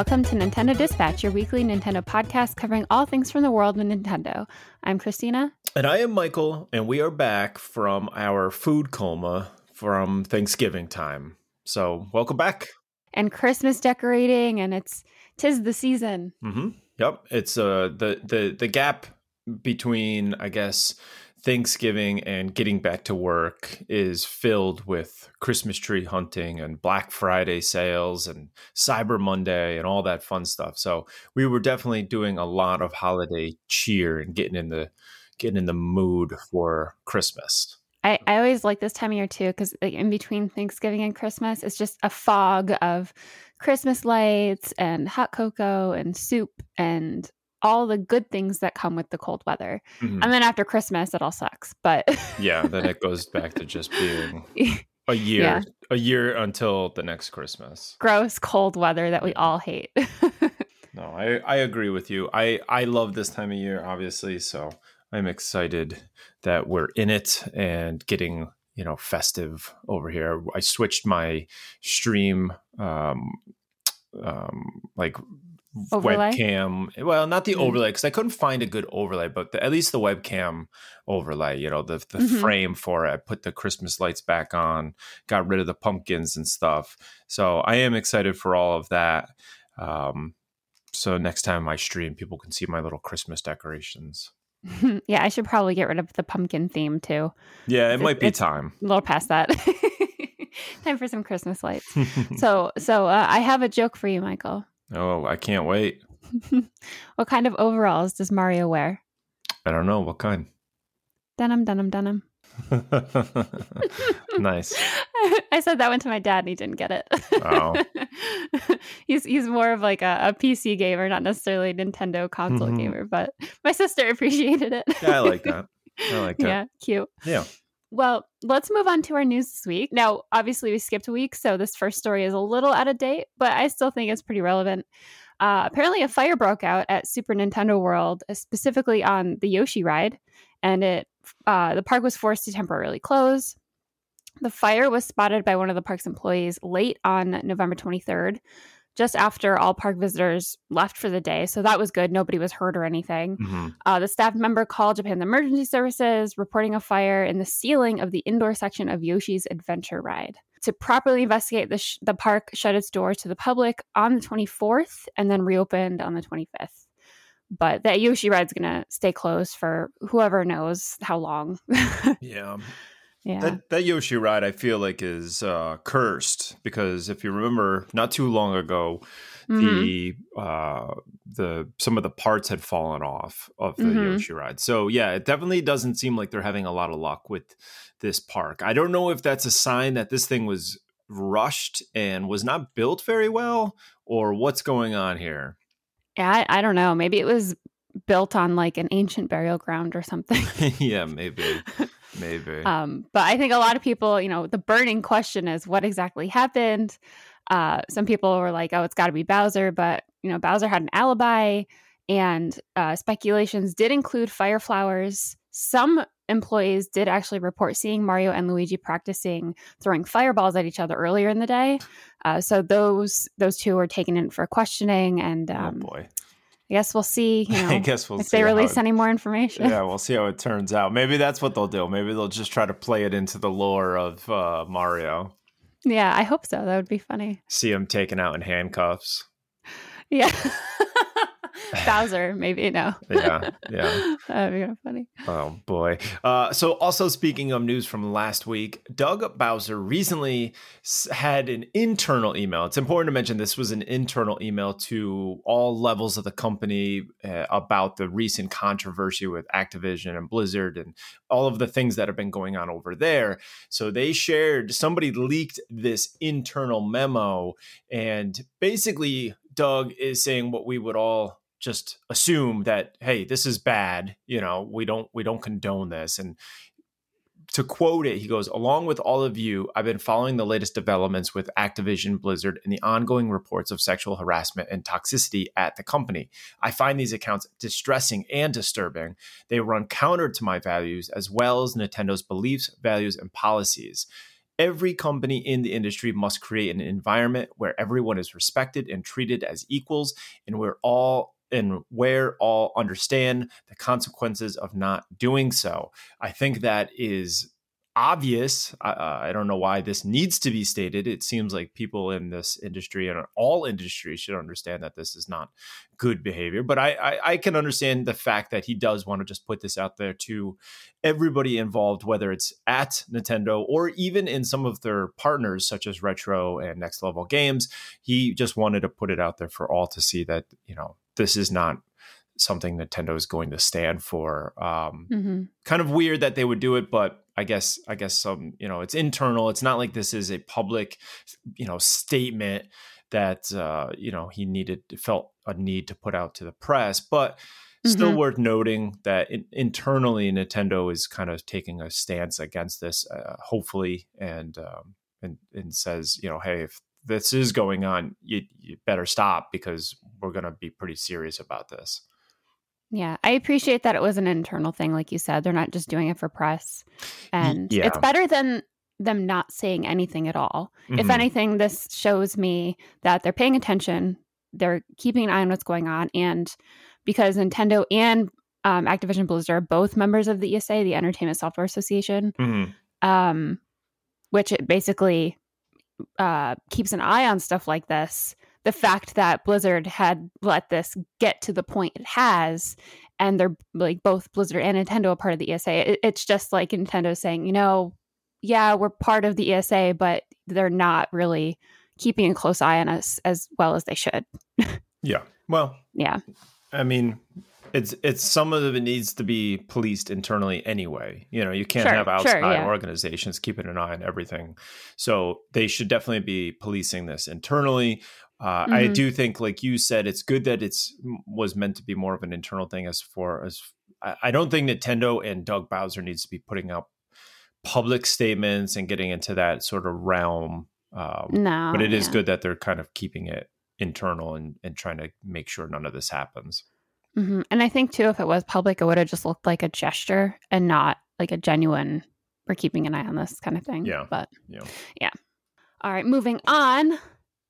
Welcome to Nintendo Dispatch, your weekly Nintendo podcast covering all things from the world of Nintendo. I'm Christina. And I am Michael, and we are back from our food coma from Thanksgiving time. So, welcome back. And Christmas decorating, and it's tis the season. Mm-hmm. Yep, it's uh the the the gap between I guess Thanksgiving and getting back to work is filled with Christmas tree hunting and Black Friday sales and Cyber Monday and all that fun stuff. So we were definitely doing a lot of holiday cheer and getting in the getting in the mood for Christmas. I, I always like this time of year too because like in between Thanksgiving and Christmas, it's just a fog of Christmas lights and hot cocoa and soup and all the good things that come with the cold weather. Mm-hmm. And then after Christmas, it all sucks. But yeah, then it goes back to just being a year, yeah. a year until the next Christmas. Gross cold weather that we all hate. no, I, I agree with you. I, I love this time of year, obviously. So I'm excited that we're in it and getting you know festive over here. I switched my stream um, um, like overlay? webcam. Well, not the mm-hmm. overlay because I couldn't find a good overlay, but the, at least the webcam overlay. You know, the the mm-hmm. frame for it. I put the Christmas lights back on, got rid of the pumpkins and stuff. So I am excited for all of that. Um, so next time I stream, people can see my little Christmas decorations. yeah, I should probably get rid of the pumpkin theme too. Yeah, it might be time. A little past that. time for some Christmas lights. so, so uh, I have a joke for you, Michael. Oh, I can't wait. what kind of overalls does Mario wear? I don't know. What kind? Denim, denim, denim. nice. I said that one to my dad and he didn't get it. Oh. he's he's more of like a, a, PC gamer, not necessarily a Nintendo console mm-hmm. gamer, but my sister appreciated it. yeah, I like that. I like that. Yeah, cute. Yeah. Well, let's move on to our news this week. Now, obviously, we skipped a week, so this first story is a little out of date, but I still think it's pretty relevant. Uh, apparently, a fire broke out at Super Nintendo World, uh, specifically on the Yoshi ride, and it uh, the park was forced to temporarily close. The fire was spotted by one of the park's employees late on November 23rd, just after all park visitors left for the day. So that was good. Nobody was hurt or anything. Mm-hmm. Uh, the staff member called Japan Emergency Services, reporting a fire in the ceiling of the indoor section of Yoshi's Adventure Ride. To properly investigate, the, sh- the park shut its doors to the public on the 24th and then reopened on the 25th. But that Yoshi ride's going to stay closed for whoever knows how long. yeah. Yeah. That, that Yoshi ride, I feel like, is uh, cursed because if you remember, not too long ago, mm-hmm. the uh, the some of the parts had fallen off of the mm-hmm. Yoshi ride. So yeah, it definitely doesn't seem like they're having a lot of luck with this park. I don't know if that's a sign that this thing was rushed and was not built very well, or what's going on here. Yeah, I, I don't know. Maybe it was built on like an ancient burial ground or something. yeah, maybe. Maybe. Um, but I think a lot of people, you know, the burning question is what exactly happened. Uh, some people were like, "Oh, it's got to be Bowser," but you know, Bowser had an alibi, and uh, speculations did include fire flowers. Some employees did actually report seeing Mario and Luigi practicing throwing fireballs at each other earlier in the day. Uh, so those those two were taken in for questioning, and oh, um, oh boy. I guess we'll see. You know, I guess we'll if they release it, any more information. Yeah, we'll see how it turns out. Maybe that's what they'll do. Maybe they'll just try to play it into the lore of uh, Mario. Yeah, I hope so. That would be funny. See him taken out in handcuffs. Yeah. Bowser, maybe no. yeah, yeah. That'd be kind of funny. Oh boy. Uh, so, also speaking of news from last week, Doug Bowser recently had an internal email. It's important to mention this was an internal email to all levels of the company uh, about the recent controversy with Activision and Blizzard and all of the things that have been going on over there. So they shared. Somebody leaked this internal memo, and basically Doug is saying what we would all just assume that hey this is bad you know we don't we don't condone this and to quote it he goes along with all of you i've been following the latest developments with activision blizzard and the ongoing reports of sexual harassment and toxicity at the company. I find these accounts distressing and disturbing. They run counter to my values as well as nintendo's beliefs values and policies. Every company in the industry must create an environment where everyone is respected and treated as equals, and where all and where all understand the consequences of not doing so. I think that is obvious. Uh, I don't know why this needs to be stated. It seems like people in this industry and all industries should understand that this is not good behavior. But I, I, I can understand the fact that he does want to just put this out there to everybody involved, whether it's at Nintendo or even in some of their partners, such as Retro and Next Level Games. He just wanted to put it out there for all to see that, you know, this is not something Nintendo is going to stand for. Um, mm-hmm. Kind of weird that they would do it, but I guess I guess some you know it's internal. It's not like this is a public you know statement that uh, you know he needed felt a need to put out to the press, but. Still mm-hmm. worth noting that in, internally Nintendo is kind of taking a stance against this, uh, hopefully, and, um, and and says, you know, hey, if this is going on, you, you better stop because we're going to be pretty serious about this. Yeah, I appreciate that it was an internal thing, like you said. They're not just doing it for press. And yeah. it's better than them not saying anything at all. Mm-hmm. If anything, this shows me that they're paying attention, they're keeping an eye on what's going on. And because Nintendo and um, Activision Blizzard are both members of the ESA, the Entertainment Software Association, mm-hmm. um, which it basically uh, keeps an eye on stuff like this the fact that Blizzard had let this get to the point it has, and they're like both Blizzard and Nintendo a part of the ESA. It, it's just like Nintendo saying, you know, yeah, we're part of the ESA, but they're not really keeping a close eye on us as well as they should. yeah. Well, yeah. I mean, it's it's some of it needs to be policed internally anyway. You know, you can't sure, have outside sure, yeah. organizations keeping an eye on everything. So they should definitely be policing this internally. Uh, mm-hmm. I do think, like you said, it's good that it's was meant to be more of an internal thing. As far as I don't think Nintendo and Doug Bowser needs to be putting out public statements and getting into that sort of realm. Um, no, but it is yeah. good that they're kind of keeping it internal and, and trying to make sure none of this happens. Mm-hmm. And I think too, if it was public, it would have just looked like a gesture and not like a genuine. We're keeping an eye on this kind of thing. Yeah, but yeah, yeah. All right, moving on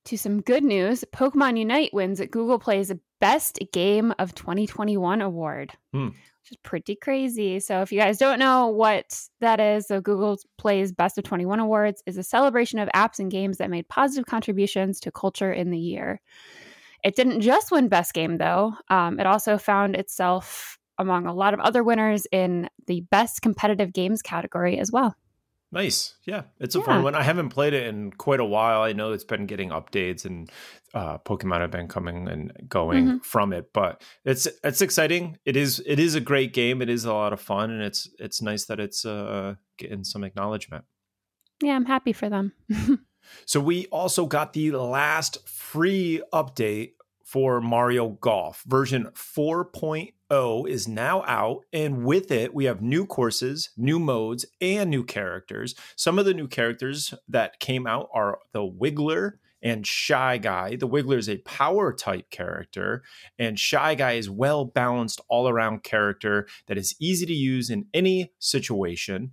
to some good news, Pokemon Unite wins at Google Play's Best Game of 2021 award, hmm. which is pretty crazy. So, if you guys don't know what that is, so Google Play's Best of 21 awards is a celebration of apps and games that made positive contributions to culture in the year. It didn't just win Best Game, though, um, it also found itself among a lot of other winners in the Best Competitive Games category as well. Nice. Yeah. It's a yeah. fun one. I haven't played it in quite a while. I know it's been getting updates and uh, Pokemon have been coming and going mm-hmm. from it, but it's it's exciting. It is it is a great game. It is a lot of fun and it's it's nice that it's uh, getting some acknowledgement. Yeah, I'm happy for them. so we also got the last free update for Mario Golf. Version 4.0 is now out, and with it, we have new courses, new modes, and new characters. Some of the new characters that came out are the Wiggler and Shy Guy. The Wiggler is a power type character, and Shy Guy is well balanced all around character that is easy to use in any situation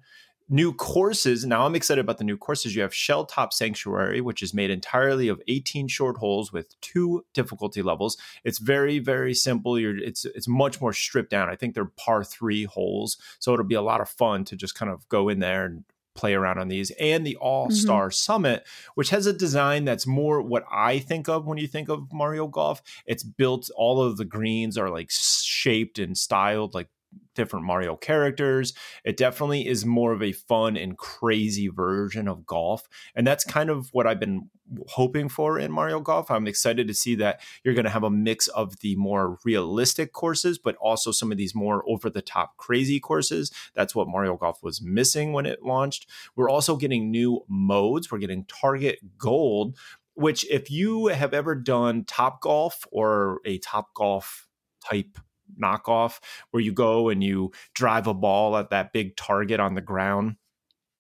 new courses. Now I'm excited about the new courses. You have Shell Top Sanctuary, which is made entirely of 18 short holes with two difficulty levels. It's very, very simple. You're, it's it's much more stripped down. I think they're par three holes, so it'll be a lot of fun to just kind of go in there and play around on these and the All Star mm-hmm. Summit, which has a design that's more what I think of when you think of Mario Golf. It's built, all of the greens are like shaped and styled like different Mario characters. It definitely is more of a fun and crazy version of golf. And that's kind of what I've been hoping for in Mario Golf. I'm excited to see that you're going to have a mix of the more realistic courses, but also some of these more over the top crazy courses. That's what Mario Golf was missing when it launched. We're also getting new modes. We're getting Target Golf, which, if you have ever done Top Golf or a Top Golf type knockoff where you go and you drive a ball at that big target on the ground.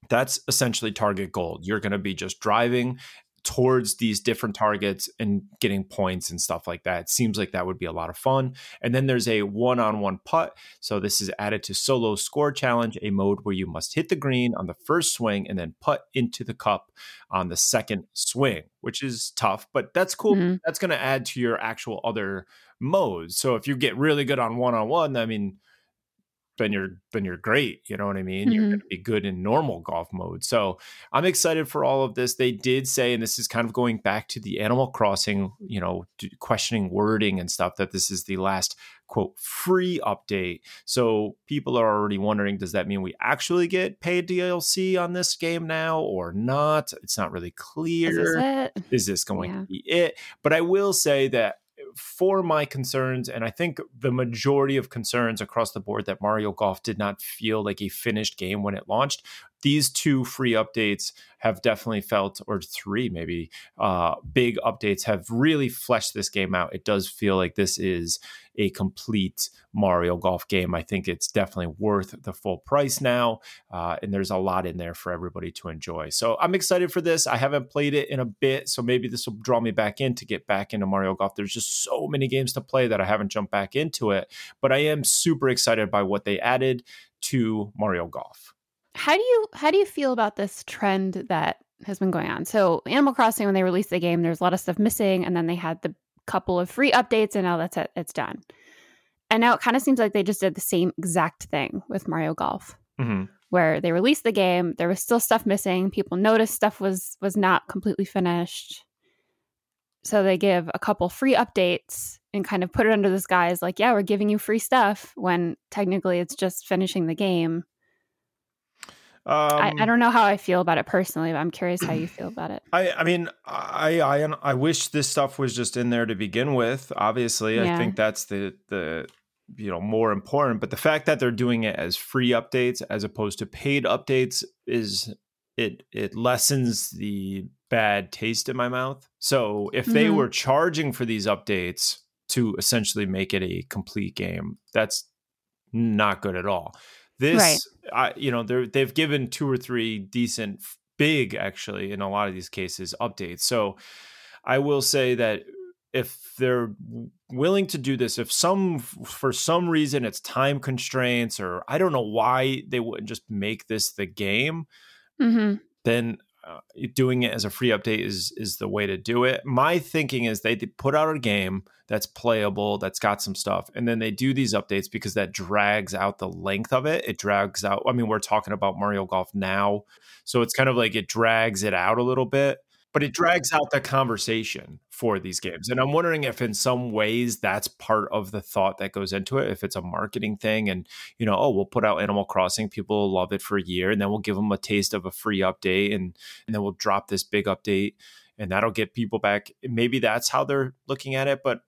That's essentially target golf. You're going to be just driving towards these different targets and getting points and stuff like that. It seems like that would be a lot of fun. And then there's a one on one putt. So this is added to Solo Score Challenge, a mode where you must hit the green on the first swing and then putt into the cup on the second swing, which is tough, but that's cool. Mm-hmm. That's going to add to your actual other modes. So if you get really good on one on one, I mean, then you're then you're great. You know what I mean? Mm-hmm. You're going to be good in normal golf mode. So I'm excited for all of this. They did say, and this is kind of going back to the Animal Crossing, you know, questioning wording and stuff, that this is the last quote free update. So people are already wondering, does that mean we actually get paid DLC on this game now or not? It's not really clear. Is this, is this going yeah. to be it? But I will say that for my concerns, and I think the majority of concerns across the board that Mario Golf did not feel like a finished game when it launched, these two free updates have definitely felt, or three maybe, uh, big updates have really fleshed this game out. It does feel like this is a complete Mario Golf game. I think it's definitely worth the full price now, uh, and there's a lot in there for everybody to enjoy. So I'm excited for this. I haven't played it in a bit, so maybe this will draw me back in to get back into Mario Golf. There's just so many games to play that I haven't jumped back into it, but I am super excited by what they added to Mario Golf. How do you how do you feel about this trend that has been going on? So Animal Crossing, when they released the game, there's a lot of stuff missing, and then they had the couple of free updates, and now that's it, it's done. And now it kind of seems like they just did the same exact thing with Mario Golf, mm-hmm. where they released the game, there was still stuff missing. People noticed stuff was was not completely finished, so they give a couple free updates and kind of put it under this guise like, yeah, we're giving you free stuff when technically it's just finishing the game I, I, um, don't know how I feel about it personally, but I'm curious how you feel about it. I, I mean, I, I, I wish this stuff was just in there to begin with. Obviously, yeah. I think that's the the you know more important. But the fact that they're doing it as free updates as opposed to paid updates is it it lessens the bad taste in my mouth. So if they mm-hmm. were charging for these updates to essentially make it a complete game, that's not good at all. This, right. I, you know, they they've given two or three decent, big, actually, in a lot of these cases, updates. So I will say that if they're willing to do this, if some, for some reason, it's time constraints, or I don't know why they wouldn't just make this the game, mm-hmm. then uh, doing it as a free update is is the way to do it. My thinking is they put out a game that's playable, that's got some stuff, and then they do these updates because that drags out the length of it. It drags out. I mean, we're talking about Mario Golf now, so it's kind of like it drags it out a little bit but it drags out the conversation for these games. And I'm wondering if in some ways that's part of the thought that goes into it. If it's a marketing thing and, you know, oh, we'll put out Animal Crossing, people will love it for a year, and then we'll give them a taste of a free update and and then we'll drop this big update and that'll get people back. Maybe that's how they're looking at it. But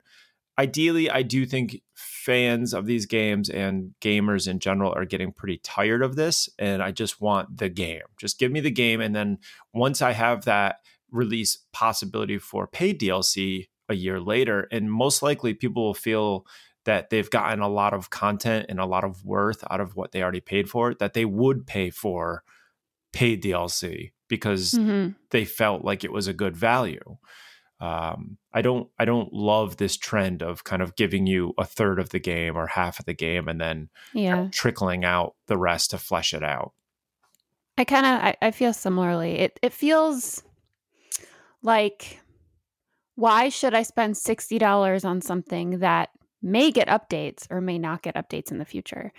ideally, I do think fans of these games and gamers in general are getting pretty tired of this. And I just want the game. Just give me the game. And then once I have that release possibility for paid DLC a year later. And most likely people will feel that they've gotten a lot of content and a lot of worth out of what they already paid for, that they would pay for paid DLC because mm-hmm. they felt like it was a good value. Um, I don't I don't love this trend of kind of giving you a third of the game or half of the game and then yeah. kind of trickling out the rest to flesh it out. I kind of I, I, feel similarly. It it feels like, why should I spend $60 on something that may get updates or may not get updates in the future?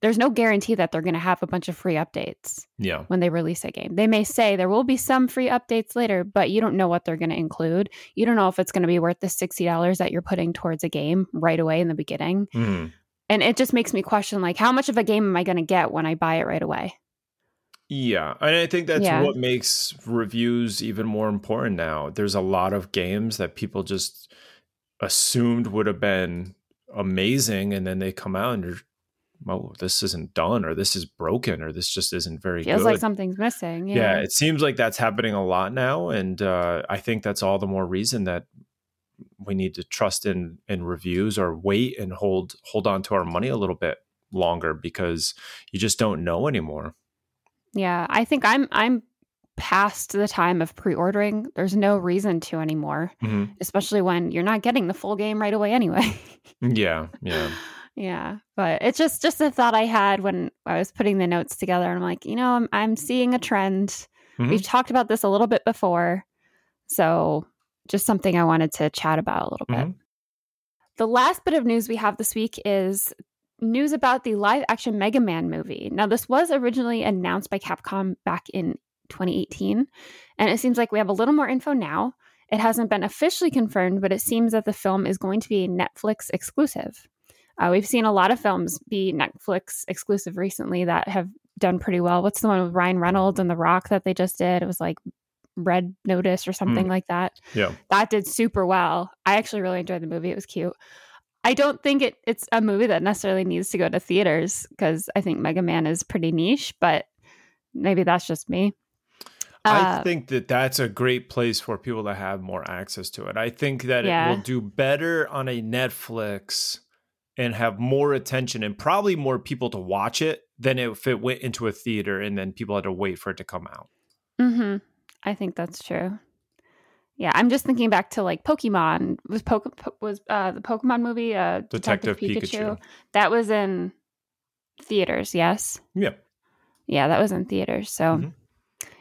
There's no guarantee that they're going to have a bunch of free updates yeah. when they release a game. They may say there will be some free updates later, but you don't know what they're going to include. You don't know if it's going to be worth the $60 that you're putting towards a game right away in the beginning. Mm. And it just makes me question like how much of a game am I going to get when I buy it right away? Yeah, and I think that's yeah. what makes reviews even more important now. There's a lot of games that people just assumed would have been amazing, and then they come out and you're, oh, this isn't done, or this is broken, or this just isn't very Feels good. like something's missing. Yeah. yeah. it seems like that's happening a lot now, and uh, I think that's all the more reason that we need to trust in in reviews or wait and hold hold on to our money a little bit longer because you just don't know anymore. Yeah, I think I'm I'm past the time of pre-ordering. There's no reason to anymore, Mhm. especially when you're not getting the full game right away anyway. Yeah, yeah. yeah, but it's just just a thought I had when I was putting the notes together. And I'm like, you know, I'm I'm seeing a trend. Mhm. We've talked about this a little bit before, so just something I wanted to chat about a little bit. Mhm. The last bit of news we have this week is news about the live action Mega Man movie. Now, this was originally announced by Capcom back in 2018, and it seems like we have a little more info now. It hasn't been officially confirmed, but it seems that the film is going to be Netflix exclusive. Uh, we've seen a lot of films be Netflix exclusive recently that have done pretty well. What's the one with Ryan Reynolds and The Rock that they just did? It was like Red Notice or something like that Yeah. that did super well. I actually really enjoyed the movie. It was cute. I don't think it, it's a movie that necessarily needs to go to theaters because I think Mega Man is pretty niche, but maybe that's just me. I Uh, think that that's a great place for people to have more access to it. I think that it will do better on a Netflix and have more attention and probably more people to watch it than if it went into a theater and then people had to wait for it to come out. mhm. I think that's true. Yeah, I'm just thinking back to like Pokemon. Was Poke Po- was uh, the Pokemon movie uh, Detective Pikachu. That was in theaters. Yes. Yeah. Yeah, that was in theaters. So, Mhm.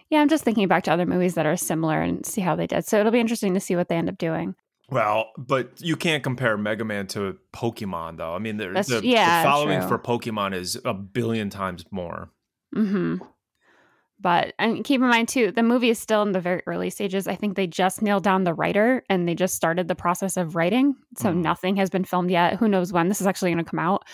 yeah, I'm just thinking back to other movies that are similar and see how they did. So it'll be interesting to see what they end up doing. Well, but you can't compare Mega Man to Pokemon, though. I mean, the, the, the following true. for Pokemon is a billion times more. hmm But and keep in mind too, the movie is still in the very early stages. I think they just nailed down the writer and they just started the process of writing. So Mhm. nothing has been filmed yet. Who knows when this is actually going to come out?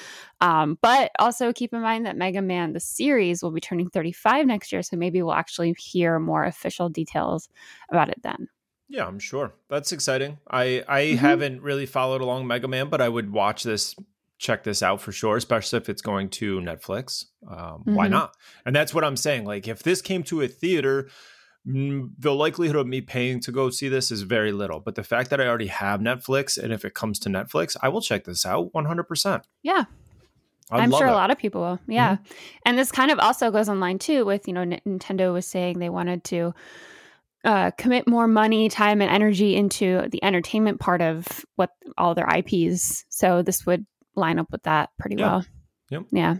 Um, but also keep in mind that Mega Man the series will be turning 35 next year, so maybe we'll actually hear more official details about it then. Yeah, I'm sure. That's exciting. I I Mhm. haven't really followed along Mega Man, but I would watch this, check this out for sure, especially if it's going to Netflix. Um, Why Mhm. not? And that's what I'm saying. Like, if this came to a theater, mm, the likelihood of me paying to go see this is very little. But the fact that I already have Netflix, and if it comes to Netflix, I will check this out 100. percent Yeah, I I'm sure it. a lot of people will. Yeah. And this kind of also goes online too with, you know, Nintendo was saying they wanted to uh, commit more money, time, and energy into the entertainment part of what all their IPs. So this would line up with that pretty Yeah. well. Yep. Yeah.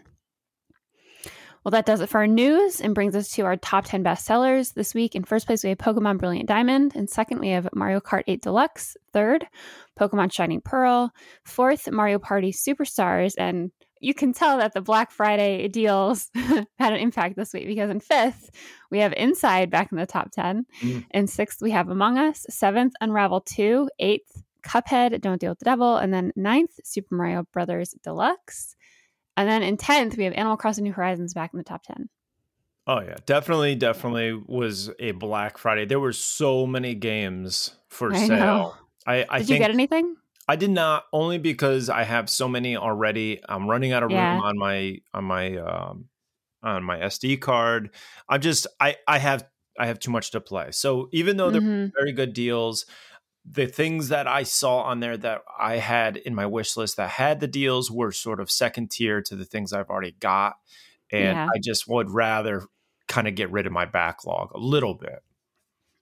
Well, that does it for our news and brings us to our top 10 bestsellers this week. In first place, we have Pokemon Brilliant Diamond. In second, we have Mario Kart 8 Deluxe. Third, Pokemon Shining Pearl. Fourth, Mario Party Superstars. And you can tell that the Black Friday deals had an impact this week because in fifth, we have Inside back in the top 10. Mm. In sixth, we have Among Us. Seventh, Unravel 2. Eighth, Cuphead, Don't Deal with the Devil. And then ninth, Super Mario Brothers Deluxe. And then in 10th, we have Animal Crossing New Horizons back in the top 10. Oh yeah, definitely, definitely was a Black Friday. There were so many games for I sale. know. I, I Did think you get anything? I did not only because I have so many already. I'm running out of Yeah. room on my on my um on my SD card. I'm just I I have I have too much to play. So even though they're Mhm. very good deals, the things that I saw on there that I had in my wish list that had the deals were sort of second tier to the things I've already got. And Yeah. I just would rather kind of get rid of my backlog a little bit.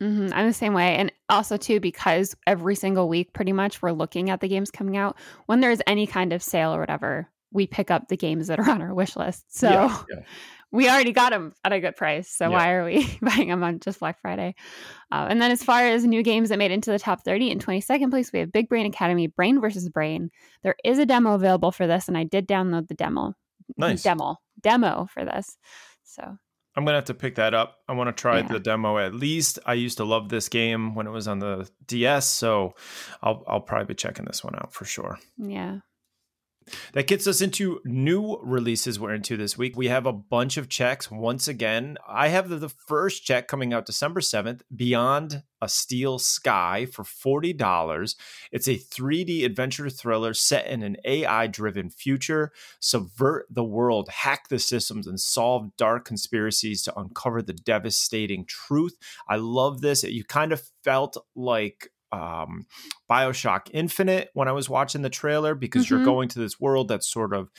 Mhm. I'm the same way. And also, too, because every single week, pretty much, we're looking at the games coming out. When there's any kind of sale or whatever, we pick up the games that are on our wish list. So Yeah, yeah. we already got them at a good price. So Yeah. why are we buying them on just Black Friday? Uh, and then, as far as new games that made it into the top 30, in 22nd place, we have Big Brain Academy Brain versus Brain. There is a demo available for this, and I did download the demo. Nice. Demo. Demo for this. So, I'm gonna have to pick that up. I want to try Yeah. the demo at least. I used to love this game when it was on the DS, so I'll I'll probably be checking this one out for sure. yeah. That gets us into new releases we're into this week. We have a bunch of checks once again. I have the, first check coming out December 7th, Beyond a Steel Sky for $40. It's a 3D adventure thriller set in an AI driven future. Subvert the world, hack the systems, and solve dark conspiracies to uncover the devastating truth. I love this. You kind of felt like um Bioshock Infinite when I was watching the trailer because you're Mhm. going to this world that's sort of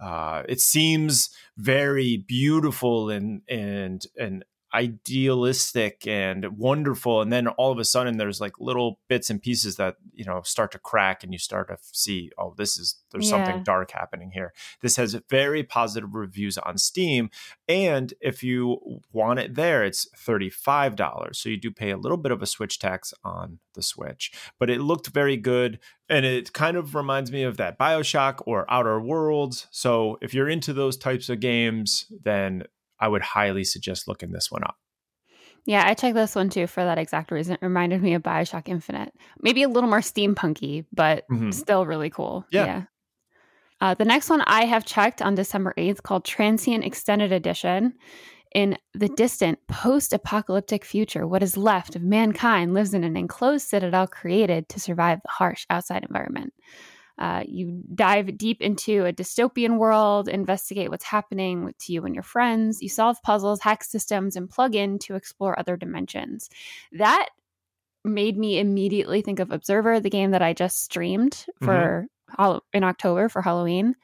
uh it seems very beautiful and and and idealistic and wonderful and then all of a sudden there's like little bits and pieces that you know start to crack and you start to see oh this is there's yeah. something dark happening here this has very positive reviews on steam and if you want it there it's $35 so you do pay a little bit of a switch tax on the switch but it looked very good and it kind of reminds me of that bioshock or outer worlds so if you're into those types of games then I would highly suggest looking this one up. Yeah, I checked this one too for that exact reason. It reminded me of Bioshock Infinite. Maybe a little more steampunky, but mm-hmm. still really cool. Yeah. yeah. Uh, the next one I have checked on December 8th called Transient Extended Edition. In the distant post apocalyptic future, what is left of mankind lives in an enclosed citadel created to survive the harsh outside environment. Uh, you dive deep into a dystopian world, investigate what's happening to you and your friends. You solve puzzles, hack systems, and plug in to explore other dimensions. That made me immediately think of Observer, the game that I just streamed for mm-hmm. in October for Halloween.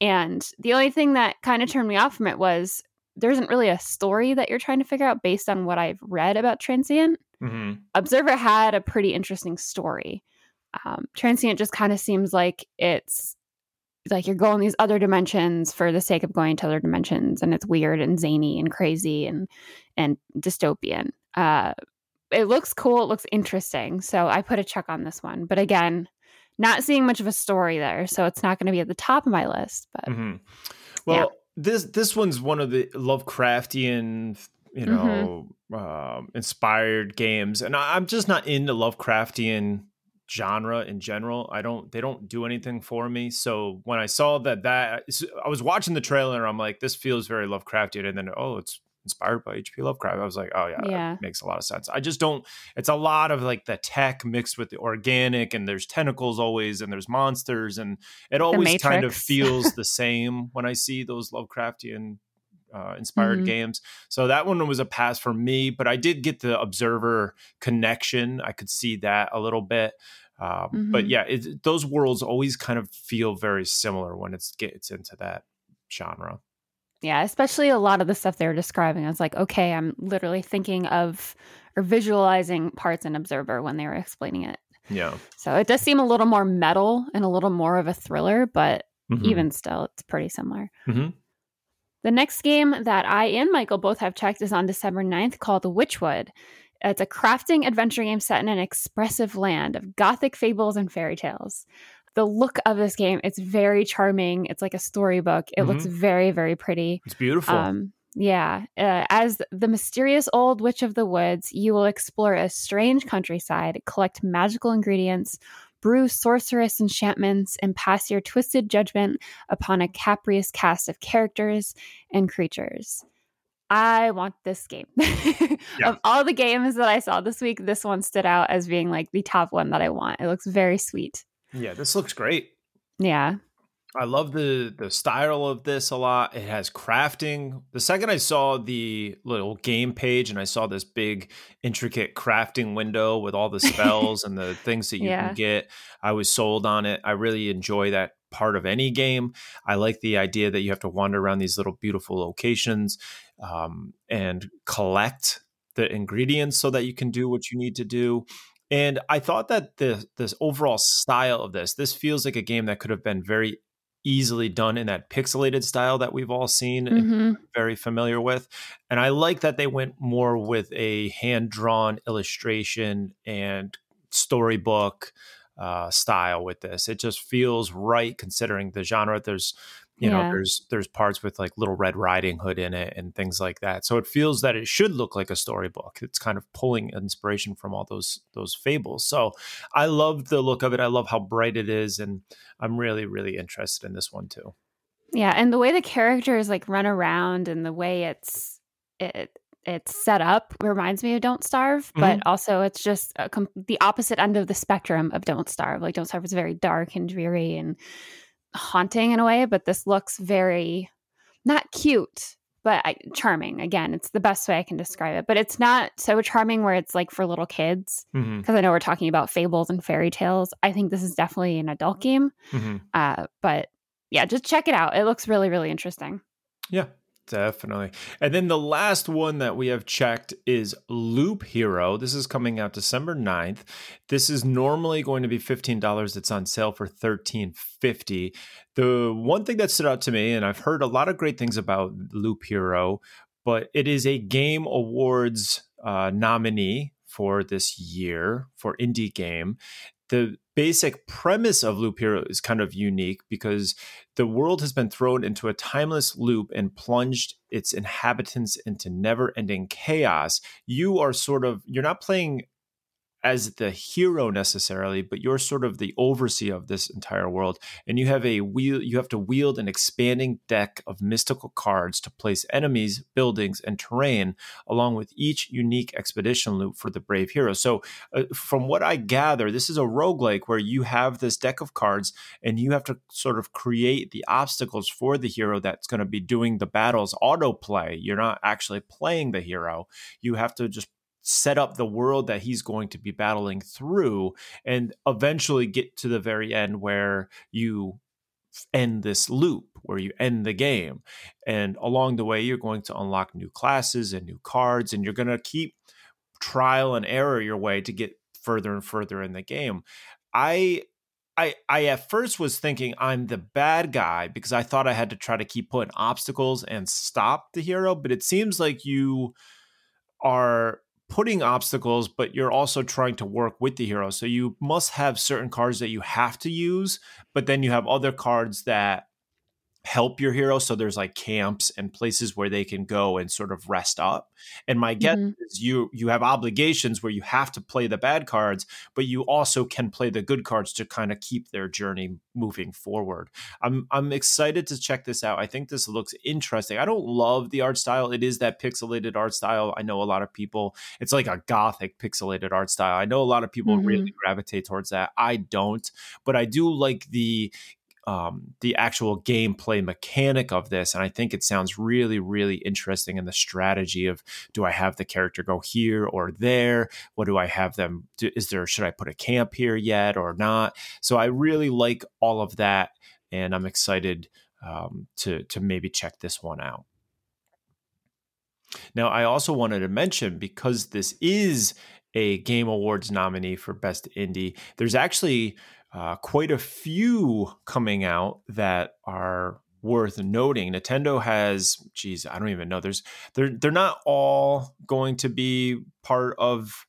And the only thing that kind of turned me off from it was there isn't really a story that you're trying to figure out based on what I've read about Transient. Mm-hmm. Observer had a pretty interesting story um, transient just kind of seems like it's like you're going these other dimensions for the sake of going to other dimensions and it's weird and zany and crazy and and dystopian uh it looks cool it looks interesting so i put a check on this one but again not seeing much of a story there so it's not going to be at the top of my list but mm-hmm. well yeah. this this one's one of the lovecraftian you mm-hmm. know mm-hmm. uh, inspired games and i'm just not into lovecraftian genre in general. I don't they don't do anything for me. So when I saw that that I was watching the trailer I'm like this feels very Lovecraftian and then oh it's inspired by HP Lovecraft. I was like, oh yeah, yeah. makes a lot of sense. I just don't it's a lot of like the tech mixed with the organic and there's tentacles always and there's monsters and it always kind of feels the same when I see those Lovecraftian uh, inspired mm-hmm. games. So that one was a pass for me, but I did get the observer connection. I could see that a little bit. Um, mm-hmm. But yeah, it, those worlds always kind of feel very similar when it gets into that genre. Yeah, especially a lot of the stuff they were describing. I was like, okay, I'm literally thinking of or visualizing parts in Observer when they were explaining it. Yeah. So it does seem a little more metal and a little more of a thriller, but mm-hmm. even still, it's pretty similar. Mm-hmm. The next game that I and Michael both have checked is on December 9th called Wytchwood. It's a crafting adventure game set in an expressive land of gothic fables and fairy tales. The look of this game, it's very charming. It's like a storybook. It mm-hmm. looks very, very pretty. It's beautiful. Um, yeah. Uh, as the mysterious old witch of the woods, you will explore a strange countryside, collect magical ingredients, brew sorcerous enchantments, and pass your twisted judgment upon a capricious cast of characters and creatures. I want this game. yeah. Of all the games that I saw this week, this one stood out as being like the top one that I want. It looks very sweet. Yeah, this looks great. Yeah. I love the the style of this a lot. It has crafting. The second I saw the little game page and I saw this big intricate crafting window with all the spells and the things that you yeah. can get, I was sold on it. I really enjoy that part of any game. I like the idea that you have to wander around these little beautiful locations um, and collect the ingredients so that you can do what you need to do. And I thought that the this overall style of this, this feels like a game that could have been very easily done in that pixelated style that we've all seen mm-hmm. and very familiar with. And I like that they went more with a hand drawn illustration and storybook uh, style with this. It just feels right considering the genre. There's you yeah. know there's there's parts with like little red riding hood in it and things like that so it feels that it should look like a storybook it's kind of pulling inspiration from all those those fables so i love the look of it i love how bright it is and i'm really really interested in this one too yeah and the way the characters like run around and the way it's it it's set up reminds me of Don't Starve, but mm-hmm. also it's just com- the opposite end of the spectrum of Don't Starve. Like Don't Starve is very dark and dreary and haunting in a way, but this looks very not cute, but I, charming. Again, it's the best way I can describe it. But it's not so charming where it's like for little kids, because mm-hmm. I know we're talking about fables and fairy tales. I think this is definitely an adult game. Mm-hmm. Uh, but yeah, just check it out. It looks really, really interesting. Yeah, Definitely. And then the last one that we have checked is Loop Hero. This is coming out December 9th. This is normally going to be $15. It's on sale for $13.50. The one thing that stood out to me, and I've heard a lot of great things about Loop Hero, but it is a Game Awards uh, nominee for this year for indie game the basic premise of Loop Hero is kind of unique because the world has been thrown into a timeless loop and plunged its inhabitants into never ending chaos. You are sort of, you're not playing as the hero necessarily, but you're sort of the overseer of this entire world. And you have a wheel you have to wield an expanding deck of mystical cards to place enemies, buildings, and terrain, along with each unique expedition loop for the brave hero. So uh, from what I gather, this is a roguelike where you have this deck of cards and you have to sort of create the obstacles for the hero that's going to be doing the battles autoplay. You're not actually playing the hero. You have to just set up the world that he's going to be battling through and eventually get to the very end where you end this loop where you end the game. And along the way you're going to unlock new classes and new cards and you're going to keep trial and error your way to get further and further in the game. I I, I at first was thinking I'm the bad guy because I thought I had to try to keep putting obstacles and stop the hero, but it seems like you are putting obstacles, but you're also trying to work with the hero. So you must have certain cards that you have to use, but then you have other cards that help your hero so there's like camps and places where they can go and sort of rest up. And my guess mm-hmm. is you you have obligations where you have to play the bad cards but you also can play the good cards to kind of keep their journey moving forward. I'm i'm excited to check this out. I think this looks interesting. I don't love the art style. It is that pixelated art style. I know a lot of people it's like a gothic pixelated art style. I know a lot of people mm-hmm. really gravitate towards that. I don't but i do like the um, the actual gameplay mechanic of this. And I think it sounds really, really interesting in the strategy of do I have the character go here or there? What do I have them? Do, is there, should I put a camp here yet or not? So I really like all of that. And I'm excited um, to, to maybe check this one out. Now, I also wanted to mention because this is a Game Awards nominee for Best Indie, there's actually uh, quite a few coming out that are worth noting. Nintendo has, geez, I don't even know. There's they're they're not all going to be part of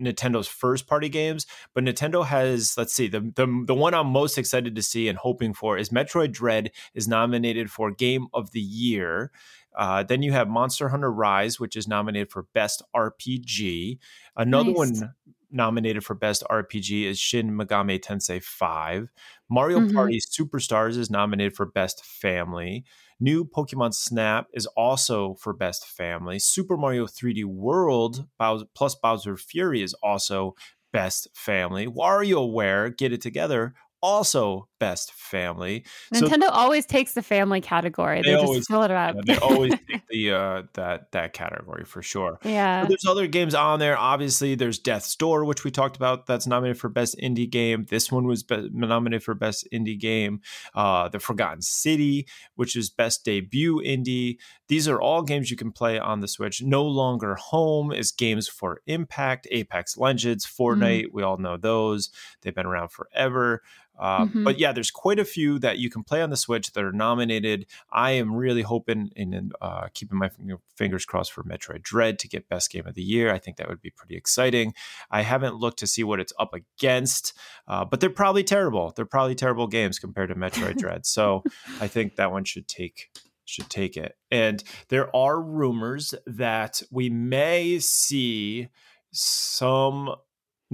Nintendo's first party games, but Nintendo has, let's see, the, the the one I'm most excited to see and hoping for is Metroid Dread is nominated for Game of the Year. Uh, then you have Monster Hunter Rise, which is nominated for Best RPG. Another nice. one nominated for Best RPG is Shin Megami Tensei 5. Mario mm-hmm. Party Superstars is nominated for Best Family. New Pokemon Snap is also for Best Family. Super Mario 3D World plus Bowser Fury is also Best Family. WarioWare, Get It Together, also best family. Nintendo so, always takes the family category. They, they always, fill it up. They always take the uh, that that category for sure. Yeah. There's other games on there. Obviously, there's Death's Door, which we talked about. That's nominated for best indie game. This one was be- nominated for best indie game. Uh, the Forgotten City, which is best debut indie. These are all games you can play on the Switch. No longer home is games for Impact, Apex Legends, Fortnite. Mm. We all know those. They've been around forever. Uh, mm-hmm. But yeah, there's quite a few that you can play on the Switch that are nominated. I am really hoping and uh, keeping my fingers crossed for Metroid Dread to get Best Game of the Year. I think that would be pretty exciting. I haven't looked to see what it's up against, uh, but they're probably terrible. They're probably terrible games compared to Metroid Dread. So I think that one should take should take it. And there are rumors that we may see some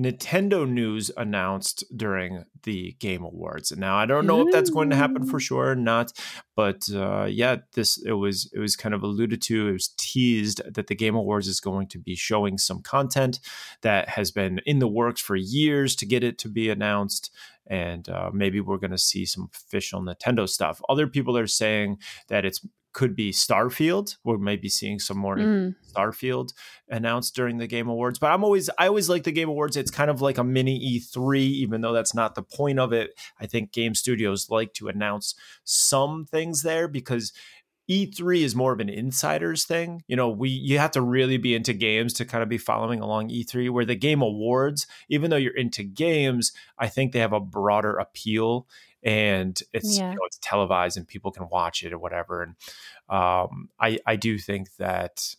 Nintendo news announced during the Game Awards. Now I don't know if that's going to happen for sure or not, but uh, yeah, this it was it was kind of alluded to. It was teased that the Game Awards is going to be showing some content that has been in the works for years to get it to be announced. And uh, maybe we're going to see some official Nintendo stuff. Other people are saying that it's could be Starfield. We're maybe seeing some more mm. Starfield announced during the Game Awards. But I'm always I always like the Game Awards. It's kind of like a mini E3, even though that's not the point of it. I think game studios like to announce some things there because E3 is more of an insiders thing. You know, we you have to really be into games to kind of be following along E3 where the game awards, even though you're into games, I think they have a broader appeal and it's yeah. you know, it's televised and people can watch it or whatever and um, I I do think that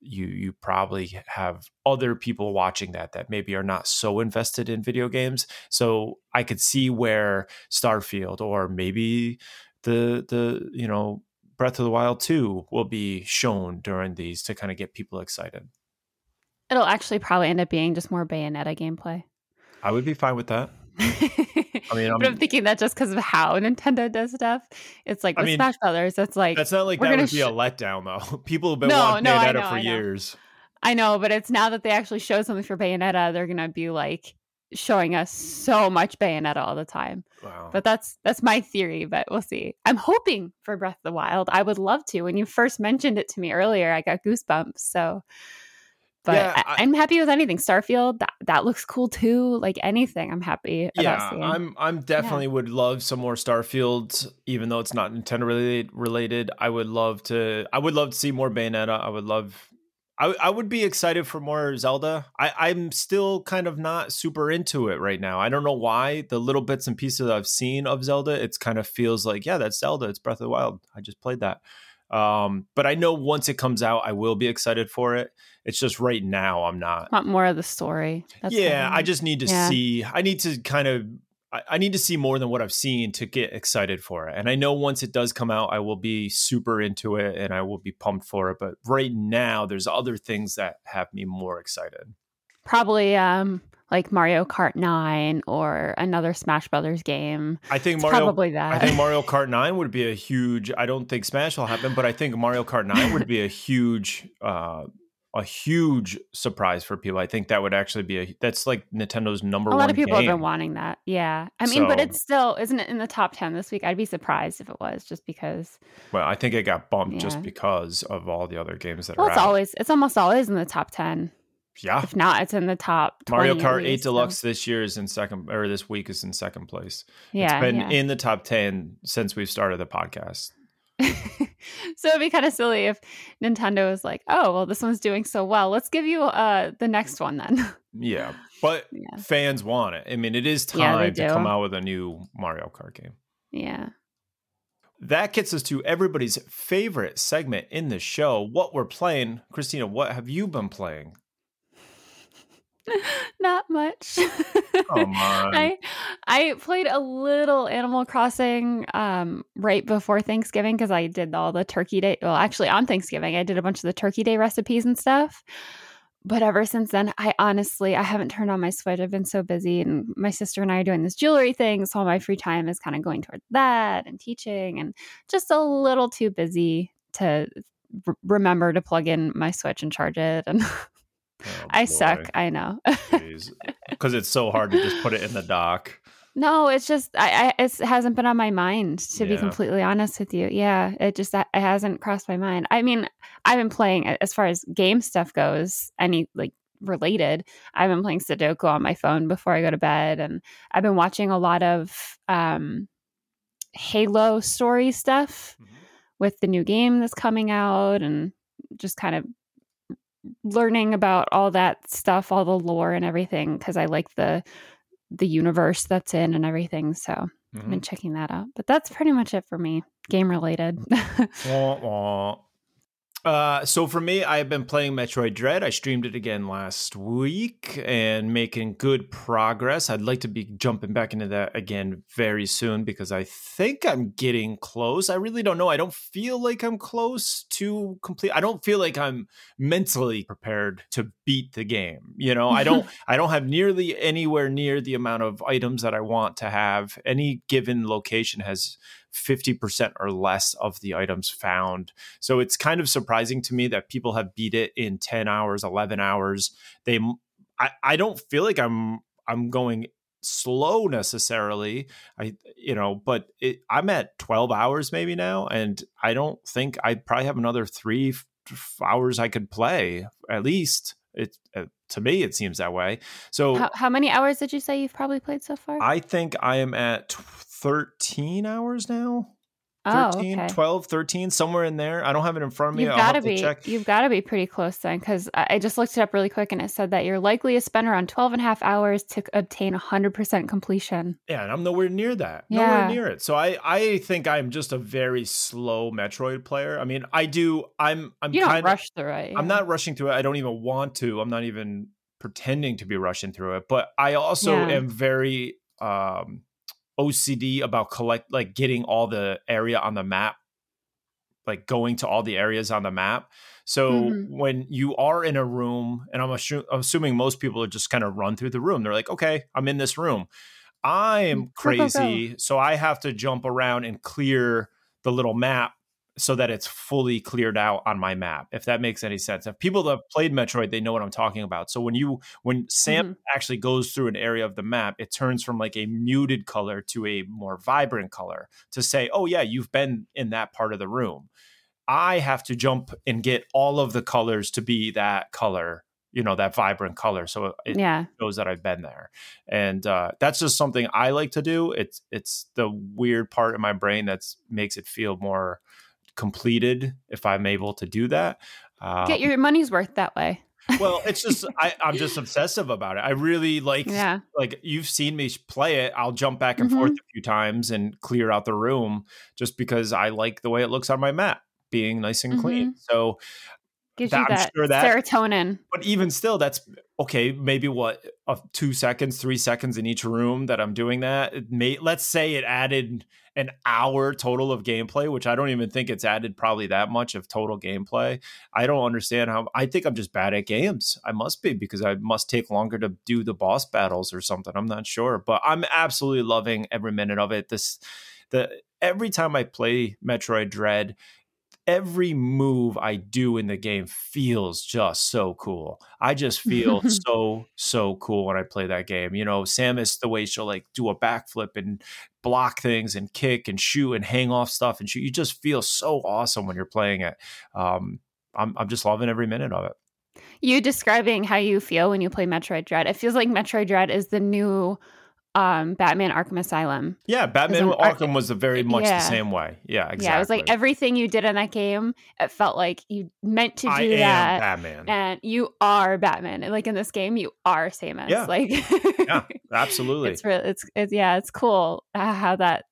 you you probably have other people watching that that maybe are not so invested in video games. So i could see where starfield or maybe the the you know breath of the wild 2 will be shown during these to kind of get people excited. It'll actually probably end up being just more bayonetta gameplay. I would be fine with that I mean, I'm, but I'm thinking that just because of how Nintendo does stuff, it's like with I mean, Smash Brothers. It's like that's not like that would sh- be a letdown though. People have been no, wanting no, Bayonetta know, for years. I know, but it's now that they actually show something for Bayonetta, they're gonna be like showing us so much Bayonetta all the time. Wow. But that's that's my theory, but we'll see. I'm hoping for Breath of the Wild. I would love to. When you first mentioned it to me earlier, I got goosebumps. So but yeah, I, am happy with anything. Starfield that that looks cool too. Like anything, I'm happy. Yeah, I'm I'm definitely yeah. would love some more Starfield, even though it's not Nintendo related. Related, I would love to. I would love to see more Bayonetta. I would love. I I would be excited for more Zelda. I I'm still kind of not super into it right now. I don't know why. The little bits and pieces I've seen of Zelda, it's kind of feels like yeah, that's Zelda. It's Breath of the Wild. I just played that. Um, but I know once it comes out, I will be excited for it. It's just right now I'm not. Want more of the story. That's yeah, I just need to yeah. see. I need to kind of. I need to see more than what I've seen to get excited for it. And I know once it does come out, I will be super into it and I will be pumped for it. But right now, there's other things that have me more excited. Probably um, like Mario Kart 9 or another Smash Brothers game. I think Mario probably that. I think Mario Kart 9 would be a huge I don't think Smash will happen, but I think Mario Kart 9 would be a huge uh a huge surprise for people. I think that would actually be a that's like Nintendo's number one. A lot of people game. have been wanting that. Yeah. I mean, so, but it's still isn't it in the top 10 this week? I'd be surprised if it was just because Well, I think it got bumped yeah. just because of all the other games that well, are it's out. always it's almost always in the top 10. Yeah. If not, it's in the top. Mario Kart 8 Deluxe so. this year is in second, or this week is in second place. Yeah. It's been yeah. in the top 10 since we've started the podcast. so it'd be kind of silly if Nintendo was like, oh, well, this one's doing so well. Let's give you uh, the next one then. yeah. But yeah. fans want it. I mean, it is time yeah, to come out with a new Mario Kart game. Yeah. That gets us to everybody's favorite segment in the show. What we're playing. Christina, what have you been playing? Not much. Come on. I I played a little Animal Crossing um, right before Thanksgiving because I did all the turkey day. Well, actually on Thanksgiving I did a bunch of the turkey day recipes and stuff. But ever since then, I honestly I haven't turned on my Switch. I've been so busy, and my sister and I are doing this jewelry thing, so all my free time is kind of going towards that and teaching, and just a little too busy to r- remember to plug in my Switch and charge it and. Oh, I suck. I know. Because it's so hard to just put it in the dock. No, it's just I, I it hasn't been on my mind to yeah. be completely honest with you. Yeah, it just it hasn't crossed my mind. I mean, I've been playing as far as game stuff goes, any like related. I've been playing Sudoku on my phone before I go to bed, and I've been watching a lot of um, Halo story stuff mm-hmm. with the new game that's coming out, and just kind of learning about all that stuff, all the lore and everything, because I like the the universe that's in and everything. So mm-hmm. I've been mm-hmm. checking that out. But that's pretty much it for me, game related. wah, wah. Uh, so for me, I have been playing Metroid Dread. I streamed it again last week and making good progress. I'd like to be jumping back into that again very soon because I think I'm getting close. I really don't know. I don't feel like I'm close to complete. I don't feel like I'm mentally prepared to beat the game. You know, I don't. I don't have nearly anywhere near the amount of items that I want to have. Any given location has 50% or less of the items found. So it's kind of surprising to me that people have beat it in 10 hours, 11 hours. They I, I don't feel like I'm I'm going slow necessarily. I you know, but it, I'm at 12 hours maybe now and I don't think I probably have another 3 hours I could play at least. It uh, to me it seems that way. So how, how many hours did you say you've probably played so far? I think I am at 13 hours now. 13, oh, okay. 12, 13, somewhere in there. I don't have it in front of me. You've got to be. Check. You've got to be pretty close then, because I just looked it up really quick and it said that you're likely to spend around 12 and a half hours to obtain 100% completion. Yeah, and I'm nowhere near that. Yeah. Nowhere near it. So I, I think I'm just a very slow Metroid player. I mean, I do. I'm. I'm. You don't rush through it. Yeah. I'm not rushing through it. I don't even want to. I'm not even pretending to be rushing through it. But I also yeah. am very um OCD about collect like getting all the area on the map like going to all the areas on the map. So mm-hmm. when you are in a room, and I'm, assu- I'm, assuming most people are just kind of run through the room, they're like, okay, I'm in this room. I am crazy, so I have to jump around and clear the little map so that it's fully cleared out on my map if that makes any sense. If people that have played metroid they know what i'm talking about. So when you when sam mm-hmm. actually goes through an area of the map it turns from like a muted color to a more vibrant color to say oh yeah you've been in that part of the room. I have to jump and get all of the colors to be that color you know that vibrant color so it yeah. shows that i've been there. And uh, that's just something i like to do. It's it's the weird part in my brain that makes it feel more completed if I'm able to do that. Um, Get your money's worth that way. well, it's just I, am just obsessive about it. I really like yeah. like you've seen me play it. I'll jump back and mm-hmm. forth a few times and clear out the room just because I like the way it looks on my mat, being nice and mm-hmm. clean. So gives that, you that, sure that, serotonin. But even still, that's okay. Maybe what uh, two seconds, three seconds in each room that I'm doing that. It may let's say it added an hour total of gameplay, which I don't even think it's added probably that much of total gameplay. I don't understand how. I think I'm just bad at games. I must be because I must take longer to do the boss battles or something. I'm not sure, but I'm absolutely loving every minute of it. This the every time I play Metroid Dread, every move I do in the game feels just so cool. I just feel so so cool when I play that game. You know, Samus the way she'll like do a backflip and block things and kick and shoot and hang off stuff and shoot. You just feel so awesome when you're playing it. Um, I'm I'm just loving every minute of it. You describing how you feel when you play Metroid Dread. It feels like Metroid Dread is the new um, Batman Arkham Asylum. Yeah, Batman Arkham was very much yeah. the same way. Yeah, exactly. Yeah, it was like everything you did in that game, it felt like you meant to do I that. Batman. And you are Batman. And like in this game, you are Samus. Yeah. Like Yeah, absolutely. It's really it's, it's yeah, it's cool how that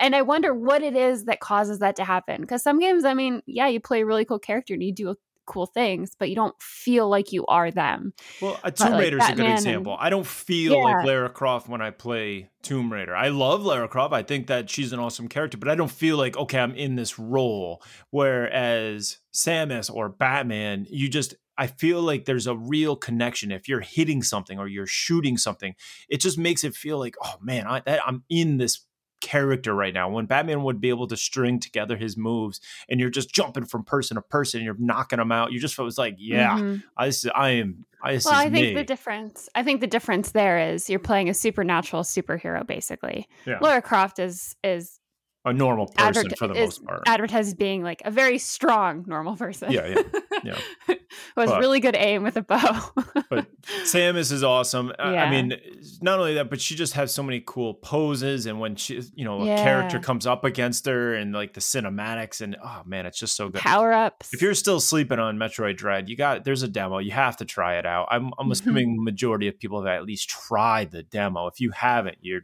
and I wonder what it is that causes that to happen. Because some games, I mean, yeah, you play a really cool character and you do cool things, but you don't feel like you are them. Well, a Tomb Raider is like a good example. And, I don't feel yeah. like Lara Croft when I play Tomb Raider. I love Lara Croft. I think that she's an awesome character, but I don't feel like okay, I'm in this role. Whereas Samus or Batman, you just I feel like there's a real connection. If you're hitting something or you're shooting something, it just makes it feel like, oh man, I, that, I'm in this character right now. When Batman would be able to string together his moves and you're just jumping from person to person and you're knocking them out, you just was like, yeah, mm-hmm. I, I am. I, well, I think me. the difference. I think the difference there is you're playing a supernatural superhero, basically. Yeah. Lara Croft is is a normal person for the most part. Advertised being like a very strong normal person. Yeah, yeah, yeah. Who has but, really good aim with a bow. but Samus is awesome. Yeah. I mean, not only that, but she just has so many cool poses, and when she, you know, yeah. a character comes up against her, and like the cinematics, and oh man, it's just so good. Power ups. If you're still sleeping on Metroid Dread, you got there's a demo. You have to try it out. I'm I'm mm-hmm. assuming majority of people have at least tried the demo. If you haven't, you're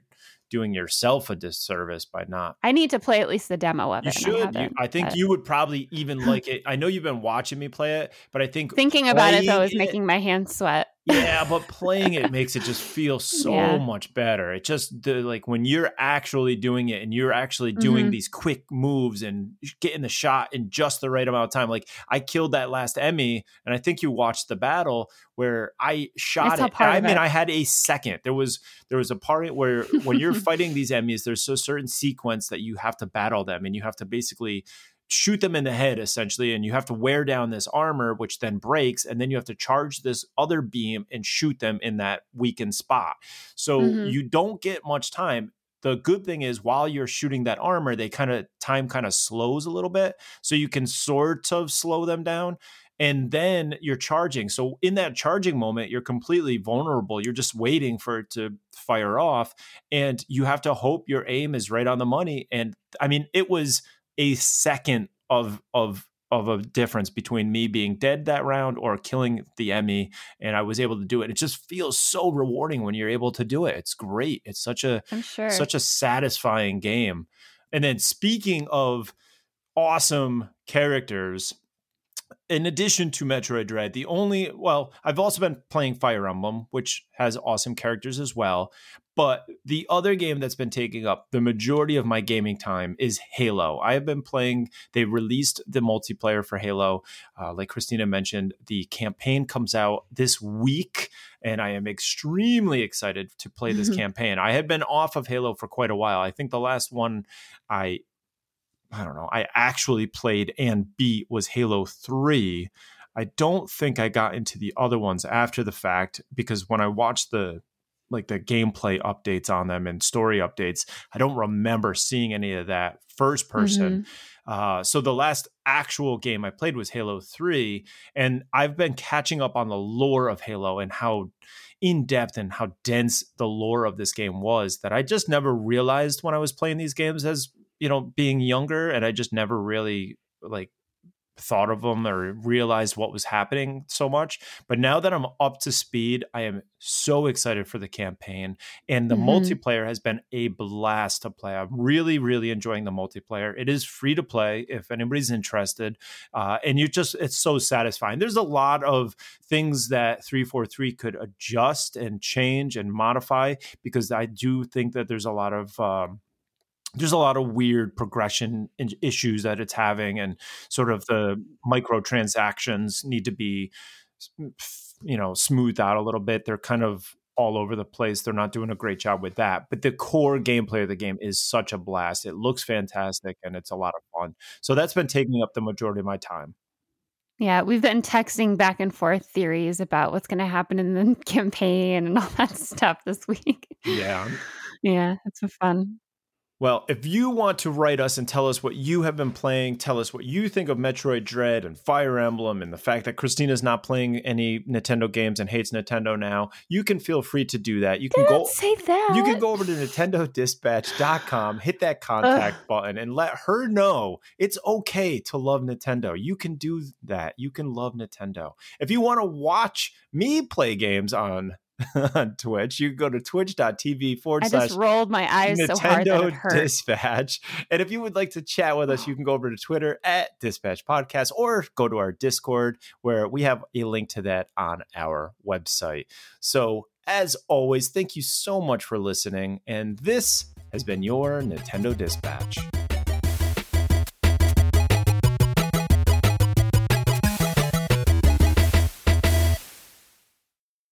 doing yourself a disservice by not. I need to play at least the demo of you it. Should. I, you, I think but... you would probably even like it. I know you've been watching me play it, but I think thinking about it though is it, making my hands sweat yeah, but playing it makes it just feel so yeah. much better. It just the, like when you're actually doing it and you're actually doing mm-hmm. these quick moves and getting the shot in just the right amount of time. Like I killed that last EMMI, and I think you watched the battle where I shot it. I mean, it. I had a second. There was there was a part where when you're fighting these EMMIs, there's a certain sequence that you have to battle them, and you have to basically shoot them in the head essentially and you have to wear down this armor which then breaks and then you have to charge this other beam and shoot them in that weakened spot so mm-hmm. you don't get much time the good thing is while you're shooting that armor they kind of time kind of slows a little bit so you can sort of slow them down and then you're charging. So in that charging moment, you're completely vulnerable. You're just waiting for it to fire off, and you have to hope your aim is right on the money. And I mean, it was a second of of of a difference between me being dead that round or killing the EMMI and I was able to do it. It just feels so rewarding when you're able to do it. It's great. It's such a sure. such a satisfying game. And then speaking of awesome characters, in addition to Metroid Dread, the only well, I've also been playing Fire Emblem, which has awesome characters as well. But the other game that's been taking up the majority of my gaming time is Halo. I have been playing, they released the multiplayer for Halo. Uh, like Christina mentioned, the campaign comes out this week, and I am extremely excited to play this campaign. I had been off of Halo for quite a while. I think the last one I I don't know, I actually played and beat was Halo 3. I don't think I got into the other ones after the fact because when I watched the like the gameplay updates on them and story updates, I don't remember seeing any of that first person. Mm-hmm. Uh, so the last actual game I played was Halo 3, and I've been catching up on the lore of Halo and how in depth and how dense the lore of this game was that I just never realized when I was playing these games as you know, being younger, and I just never really like thought of them or realized what was happening so much. But now that I'm up to speed, I am so excited for the campaign. And the mm-hmm. multiplayer has been a blast to play. I'm really, really enjoying the multiplayer. It is free to play if anybody's interested. Uh, and you just, it's so satisfying. There's a lot of things that 343 could adjust and change and modify because I do think that there's a lot of, um, there's a lot of weird progression issues that it's having and sort of the microtransactions need to be you know smoothed out a little bit they're kind of all over the place they're not doing a great job with that but the core gameplay of the game is such a blast it looks fantastic and it's a lot of fun so that's been taking up the majority of my time yeah, we've been texting back and forth theories about what's going to happen in the campaign and all that stuff this week. Yeah. yeah, it's been fun. Well, if you want to write us and tell us what you have been playing, tell us what you think of Metroid Dread and Fire Emblem and the fact that Christina's not playing any Nintendo games and hates Nintendo now, you can feel free to do that. You can Don't go say that. You can go over to nintendodispatch.com, hit that contact Ugh. button and let her know it's okay to love Nintendo. You can do that. You can love Nintendo. If you want to watch me play games on on Twitch. You can go to twitch.tv forward slash. I just rolled my eyes Nintendo so hard that it hurt. Dispatch. And if you would like to chat with us, you can go over to Twitter at Dispatch Podcast or go to our Discord where we have a link to that on our website. So, as always, thank you so much for listening. And this has been your Nintendo Dispatch.